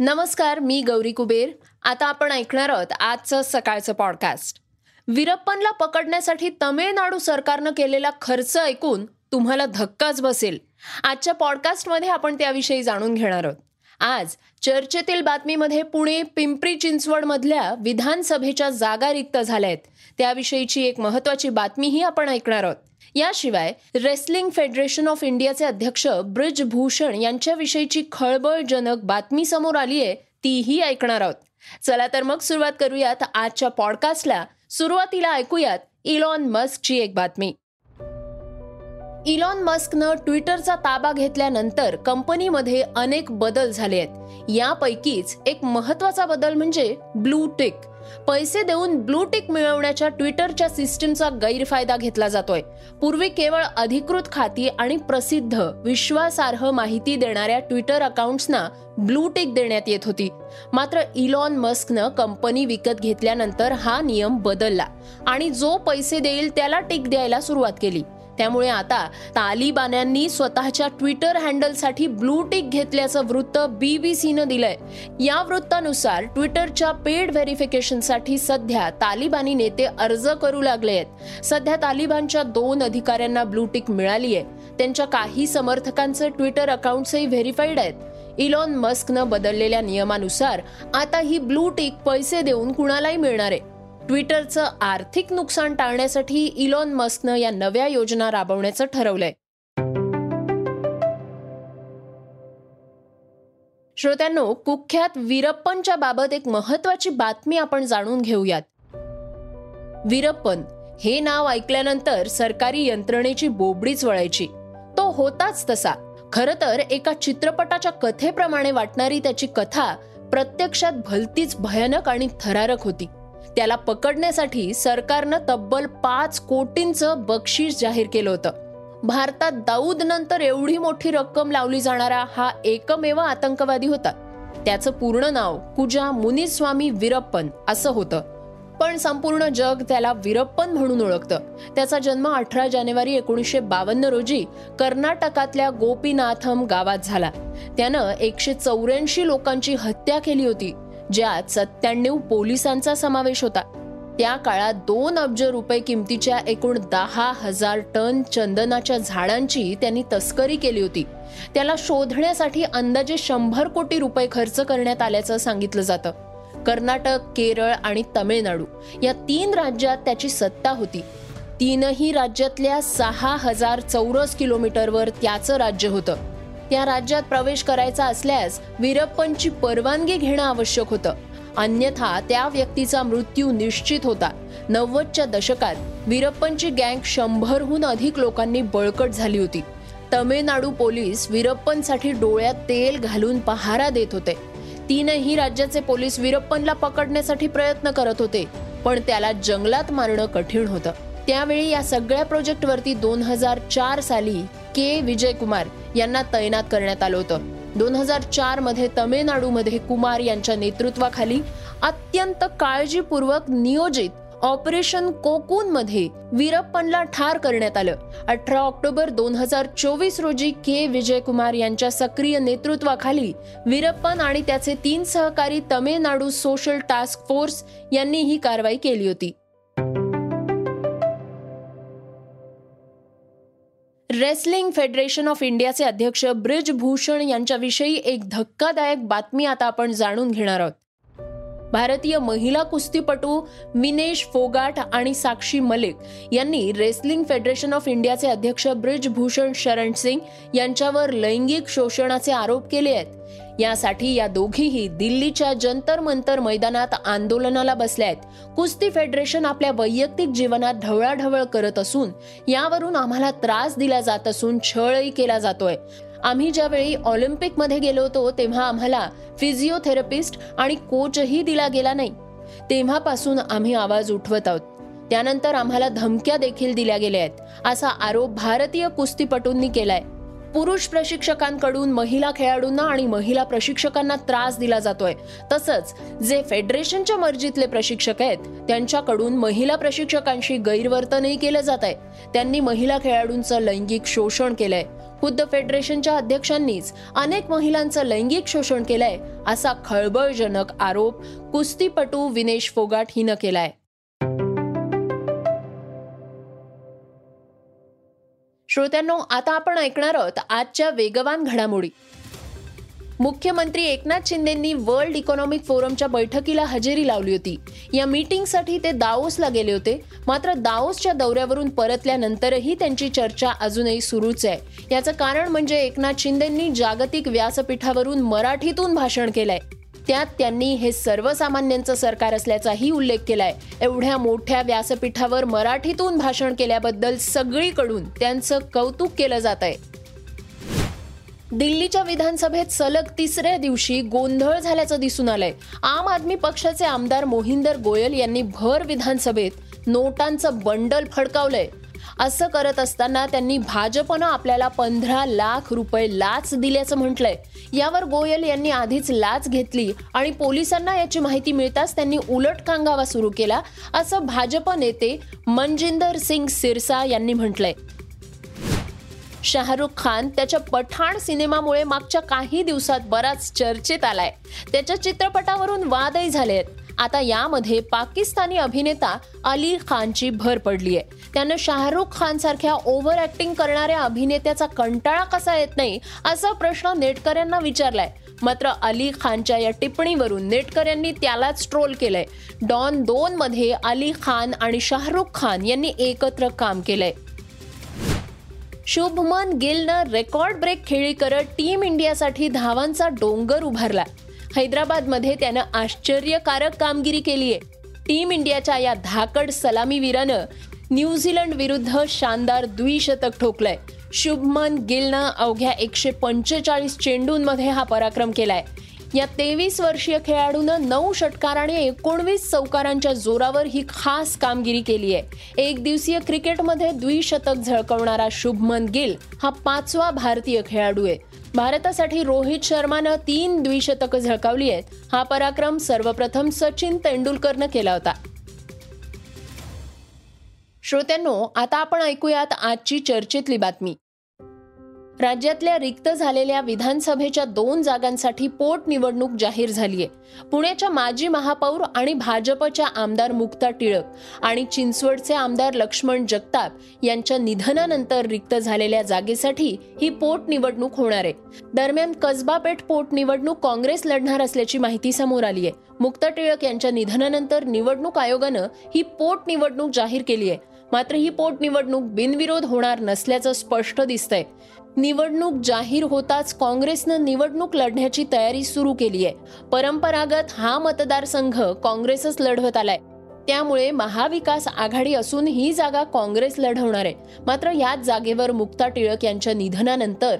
नमस्कार मी गौरी कुबेर. आता आपण ऐकणार आहोत आजचं सकाळचं पॉडकास्ट वीरप्पनला पकडण्यासाठी तमिळनाडू सरकारनं केलेला खर्च ऐकून तुम्हाला धक्काच बसेल. आजच्या पॉडकास्टमध्ये आपण त्याविषयी जाणून घेणार आहोत. आज चर्चेतील बातमीमध्ये पुणे पिंपरी चिंचवडमधल्या विधानसभेच्या जागा रिक्त झाल्या आहेत त्याविषयीची एक महत्वाची बातमीही आपण ऐकणार आहोत. याशिवाय रेसलिंग फेडरेशन ऑफ इंडियाचे अध्यक्ष ब्रिज भूषण यांच्याविषयीची खळबळजनक बातमी समोर आली आहे तीही ऐकणार आहोत. चला तर मग सुरुवात करूयात आजच्या पॉडकास्टला. सुरुवातीला ऐकूयात इलॉन मस्कची एक बातमी. इलॉन मस्कनं ट्विटरचा ताबा घेतल्यानंतर कंपनीमध्ये अनेक बदल झाले आहेत यापैकीच एक महत्त्वाचा बदल म्हणजे ब्लू टिक. पैसे देऊन ब्लू टिक मिळवण्याच्या ट्विटरच्या सिस्टीमचा गैरफायदा घेतला जातोय. पूर्वी केवळ अधिकृत खाती आणि प्रसिद्ध विश्वासार्ह माहिती देणाऱ्या ट्विटर अकाउंट्सना ब्लू टिक देण्यात येत होती. मात्र इलॉन मस्कनं कंपनी विकत घेतल्यानंतर हा नियम बदलला आणि जो पैसे देईल त्याला टिक द्यायला सुरुवात केली. त्यामुळे आता तालिबान्यांनी स्वतःच्या ट्विटर हँडलसाठी ब्लू टिक घेतल्याचं वृत्त बीबीसीनं दिलंय. या वृत्तानुसार ट्विटरच्या पेड व्हेरिफिकेशनसाठी सध्या तालिबानी नेते अर्ज करू लागले आहेत. सध्या तालिबानच्या दोन अधिकाऱ्यांना ब्लू टिक मिळाली आहे. त्यांच्या काही समर्थकांचे ट्विटर अकाउंट्सही व्हेरीफाईड आहेत. इलॉन मस्कनं बदललेल्या नियमानुसार आता ही ब्लू टिक पैसे देऊन कुणालाही मिळणार आहे. ट्विटरचं आर्थिक नुकसान टाळण्यासाठी इलॉन मस्कनं या नव्या योजना राबवण्याचं ठरवलंय. श्रोत्यांनो कुख्यात वीरप्पनच्या बाबत एक महत्वाची बातमी आपण जाणून घेऊयात. वीरप्पन हे नाव ऐकल्यानंतर सरकारी यंत्रणेची बोबडीच वळायची. तो होताच तसा. खर तर एका चित्रपटाच्या कथेप्रमाणे वाटणारी त्याची कथा प्रत्यक्षात भलतीच भयानक आणि थरारक होती. त्याला पकडण्यासाठी सरकारनं तब्बल पाच कोटींचं बक्षीस जाहीर केलं होतं. भारतात दाऊद नंतर एवढी मोठी रक्कम लावली जाणारा हा एकमेव आतंकवादी होता. त्याचं पूर्ण नाव कुजा मुनिस्वामी वीरप्पन असं होतं. पण संपूर्ण जग त्याला वीरप्पन म्हणून ओळखतं. त्याचा जन्म अठरा जानेवारी एकोणीसशे बावन्न रोजी कर्नाटकातल्या गोपीनाथम गावात झाला. त्यानं एकशे चौऱ्याऐंशी लोकांची हत्या केली होती. ज्यात सत्त्याण्णव पोलिसांचा समावेश होता. त्या काळात दोन अब्ज रुपये किमतीच्या एकूण दहा हजार टन चंदनाच्या झाडांची त्यांनी तस्करी केली होती. त्याला शोधण्यासाठी अंदाजे शंभर कोटी रुपये खर्च करण्यात आल्याचं सांगितलं जातं. कर्नाटक केरळ आणि तमिळनाडू या तीन राज्यात त्याची सत्ता होती. तीनही राज्यातल्या सहा हजार चौरस किलोमीटरवर त्याचं राज्य होतं. त्या राज्यात प्रवेश करायचा असल्यास वीरप्पनची परवानगी घेणं आवश्यक होतं. अन्यथा त्या व्यक्तीचा मृत्यू निश्चित होता. नव्वदच्या दशकात वीरप्पनची गँग शंभरहून अधिक लोकांनी बळकट झाली होती. तमिळनाडू पोलीस वीरप्पनसाठी डोळ्यात तेल घालून पहारा देत होते. तीनही राज्याचे पोलीस वीरप्पनला पकडण्यासाठी प्रयत्न करत होते पण त्याला जंगलात मारणं कठीण होतं. त्यावेळी या सगळ्या प्रोजेक्टवरती दोन हजार चार साली के विजयकुमार यांना तैनात करण्यात आलं होतं. दोन हजार चारमध्ये तमिळनाडूमध्ये कुमार यांच्या नेतृत्वाखाली अत्यंत काळजीपूर्वक नियोजित ऑपरेशन कोकून मध्ये वीरप्पनला ठार करण्यात आलं. अठरा ऑक्टोबर दोन हजार चोवीस रोजी के विजयकुमार यांच्या सक्रिय नेतृत्वाखाली वीरप्पन आणि त्याचे तीन सहकारी तमिळनाडू सोशल टास्क फोर्स यांनी ही कारवाई केली होती. रेसलिंग फेडरेशन ऑफ इंडियाचे अध्यक्ष ब्रिज भूषण यांच्याविषयी एक धक्कादायक बातमी आता आपण जाणून घेणार आहोत. भारतीय महिला कुस्तीपटू विनेश फोगाट आणि साक्षी मलिक यांनी रेसलिंग फेडरेशन ऑफ इंडियाचे अध्यक्ष ब्रिज भूषण शरण सिंग यांच्यावर लैंगिक शोषणाचे आरोप केले आहेत. यासाठी या दोघीही दिल्लीच्या जंतर मंतर मैदानात आंदोलनाला बसल्या आहेत. कुस्ती फेडरेशन आपल्या वैयक्तिक जीवनात ढवळाढवळ करत असून यावरून आम्हाला त्रास दिला जात असून छळही केला जातोय. आम्ही ज्यावेळी ऑलिम्पिकमध्ये गेलो होतो तेव्हा आम्हाला फिजिओथेरपिस्ट आणि कोचही दिला गेला नाही. तेव्हापासून आम्ही आवाज उठवत आहोत. त्यानंतर आम्हाला धमक्या देखील दिल्या गेल्या आहेत असा आरोप भारतीय कुस्तीपटूंनी केलाय. पुरुष प्रशिक्षकांकडून महिला खेळाडूंना आणि महिला प्रशिक्षकांना त्रास दिला जातोय. तसंच जे फेडरेशनच्या मर्जीतले प्रशिक्षक आहेत त्यांच्याकडून महिला प्रशिक्षकांशी गैरवर्तनही केलं जात आहे त्यांनी महिला खेळाडूंचं लैंगिक शोषण केलंय. खुद्द फेडरेशनच्या अध्यक्षांनीच अनेक महिलांचं लैंगिक शोषण केलंय असा खळबळजनक आरोप कुस्तीपटू विनेश फोगाट हिनं केलाय. श्रोत्यांनो आता आपण ऐकणार आहोत आजच्या वेगवान घडामोडी. मुख्यमंत्री एकनाथ शिंदेंनी वर्ल्ड इकॉनॉमिक फोरमच्या बैठकीला हजेरी लावली होती. या मीटिंगसाठी ते दाओसला गेले होते. मात्र दाओसच्या दौऱ्यावरून परतल्यानंतरही त्यांची चर्चा अजूनही सुरूच आहे. याचं कारण म्हणजे एकनाथ शिंदेंनी जागतिक व्यासपीठावरून मराठीतून भाषण केलंय. त्यात त्यांनी हे सर्वसामान्यांचं सरकार असल्याचाही उल्लेख केलाय. एवढ्या मोठ्या व्यासपीठावर मराठीतून भाषण केल्याबद्दल सगळीकडून त्यांचं कौतुक केलं जात आहे. दिल्लीच्या विधानसभेत सलग तिसऱ्या दिवशी गोंधळ झाल्याचं दिसून आलंय. आम आदमी पक्षाचे आमदार मोहिंदर गोयल यांनी भर विधानसभेत नोटांचं बंडल फडकावलंय. असं करत असताना त्यांनी भाजपनं आपल्याला पंधरा लाख रुपये लाच दिल्याचं म्हटलंय. यावर गोयल यांनी आधीच लाच घेतली आणि पोलिसांना याची माहिती मिळताच त्यांनी उलट कांगावा सुरू केला असं भाजप नेते मनजिंदर सिंग सिरसा यांनी म्हटलंय. शाहरुख खान त्याच्या पठाण सिनेमामुळे मागच्या काही दिवसात बराच चर्चेत आलाय. त्याच्या चित्रपटावरून वादही झाले आहेत आता यामध्ये पाकिस्तानी अभिनेता अली खानची भर पडली आहे. त्यानं शाहरुख खान सारख्या ओव्हर ऍक्टिंग करणाऱ्या अभिनेत्याचा कंटाळा कसा येत नाही असा प्रश्न नेटकऱ्यांना विचारलाय. मात्र अली खानच्या या टिप्पणीवरून नेटकऱ्यांनी त्यालाच ट्रोल केलंय. डॉन दोन मध्ये अली खान आणि शाहरुख खान यांनी एकत्र काम केलंय. शुभमन गिलनं रेकॉर्ड ब्रेक खेळी करत टीम इंडियासाठी धावांचा डोंगर उभारला. हैदराबादमध्ये त्यानं आश्चर्यकारक कामगिरी केली आहे टीम इंडियाच्या या धाकड सलामीवीरानं न्यूझीलंड विरुद्ध शानदार द्विशतक ठोकलंय. शुभमन गिलनं अवघ्या एकशे पंचेचाळीस चेंडूंमध्ये हा पराक्रम केलाय. या तेवीस वर्षीय खेळाडूनं नऊ षटकार आणि एकोणवीस चौकारांच्या जोरावर ही खास कामगिरी केली आहे एक दिवसीय क्रिकेटमध्ये द्विशतक झळकवणारा शुभमन गिल हा पाचवा भारतीय खेळाडू आहे. भारतासाठी रोहित शर्मानं तीन द्विशतकं झळकावली आहेत. हा पराक्रम सर्वप्रथम सचिन तेंडुलकरनं केला होता. श्रोत्यांनो आता आपण ऐकूयात आजची चर्चेतली बातमी. राज्यातल्या रिक्त झालेल्या विधानसभेच्या दोन जागांसाठी पोटनिवडणूक जाहीर झालीय. पुण्याच्या माजी महापौर आणि भाजपच्या आमदार मुक्ता टिळक आणि चिंचवडचे आमदार लक्ष्मण जगताप यांच्या निधनानंतर रिक्त झालेल्या जागेसाठी ही पोटनिवडणूक होणार आहे. दरम्यान कसबापेठ पोटनिवडणूक काँग्रेस लढणार असल्याची माहिती समोर आली आहे मुक्ता टिळक यांच्या निधनानंतर निवडणूक आयोगानं ही पोटनिवडणूक जाहीर केली आहे मात्र ही पोटनिवडणूक बिनविरोध होणार नसल्याचं स्पष्ट दिसतंय. निवडणूक जाहीर होताच काँग्रेसनं निवडणूक लढण्याची तयारी सुरू केली आहे. परंपरागत हा मतदारसंघ काँग्रेसच लढवत आलाय. त्यामुळे महाविकास आघाडी असून ही जागा काँग्रेस लढवणार आहे. मात्र याच जागेवर मुक्ता टिळक यांच्या निधनानंतर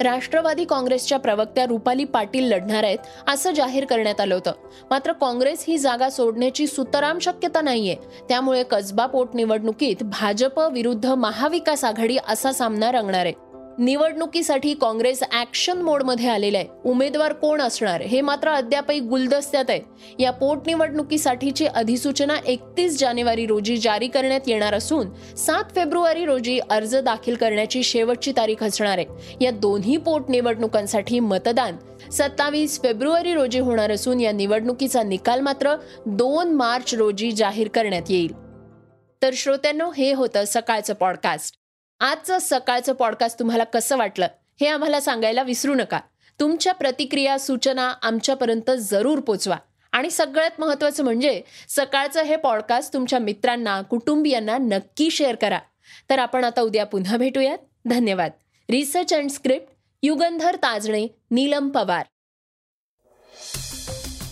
राष्ट्रवादी काँग्रेसच्या प्रवक्त्या रुपाली पाटील लढणार आहेत असं जाहीर करण्यात आलं होतं. मात्र काँग्रेस ही जागा सोडण्याची सुतराम शक्यता नाहीये. त्यामुळे कसबा पोटनिवडणुकीत भाजप विरुद्ध महाविकास आघाडी असा सामना रंगणार आहे. निवडणुकीसाठी काँग्रेस ऍक्शन मोडमध्ये आलेलं आहे उमेदवार कोण असणार? हे मात्र अद्यापही गुलदस्त्यात आहे. या पोटनिवडणुकीसाठीची अधिसूचना एकतीस जानेवारी रोजी जारी करण्यात येणार असून सात फेब्रुवारी रोजी अर्ज दाखल करण्याची शेवटची तारीख असणार आहे. या दोन्ही पोटनिवडणुकांसाठी मतदान सत्तावीस फेब्रुवारी रोजी होणार असून या निवडणुकीचा निकाल मात्र दोन मार्च रोजी जाहीर करण्यात येईल. तर श्रोत्यांनो हे होतं सकाळचं पॉडकास्ट आजचं सकाळचं पॉडकास्ट तुम्हाला कसं वाटलं हे आम्हाला सांगायला विसरू नका. तुमच्या प्रतिक्रिया सूचना आमच्यापर्यंत जरूर पोचवा. आणि सगळ्यात महत्त्वाचं म्हणजे सकाळचं हे पॉडकास्ट तुमच्या मित्रांना कुटुंबियांना नक्की शेअर करा. तर आपण आता उद्या पुन्हा भेटूयात. धन्यवाद. Research and script Yugandhar Tajane Neelam Pawar.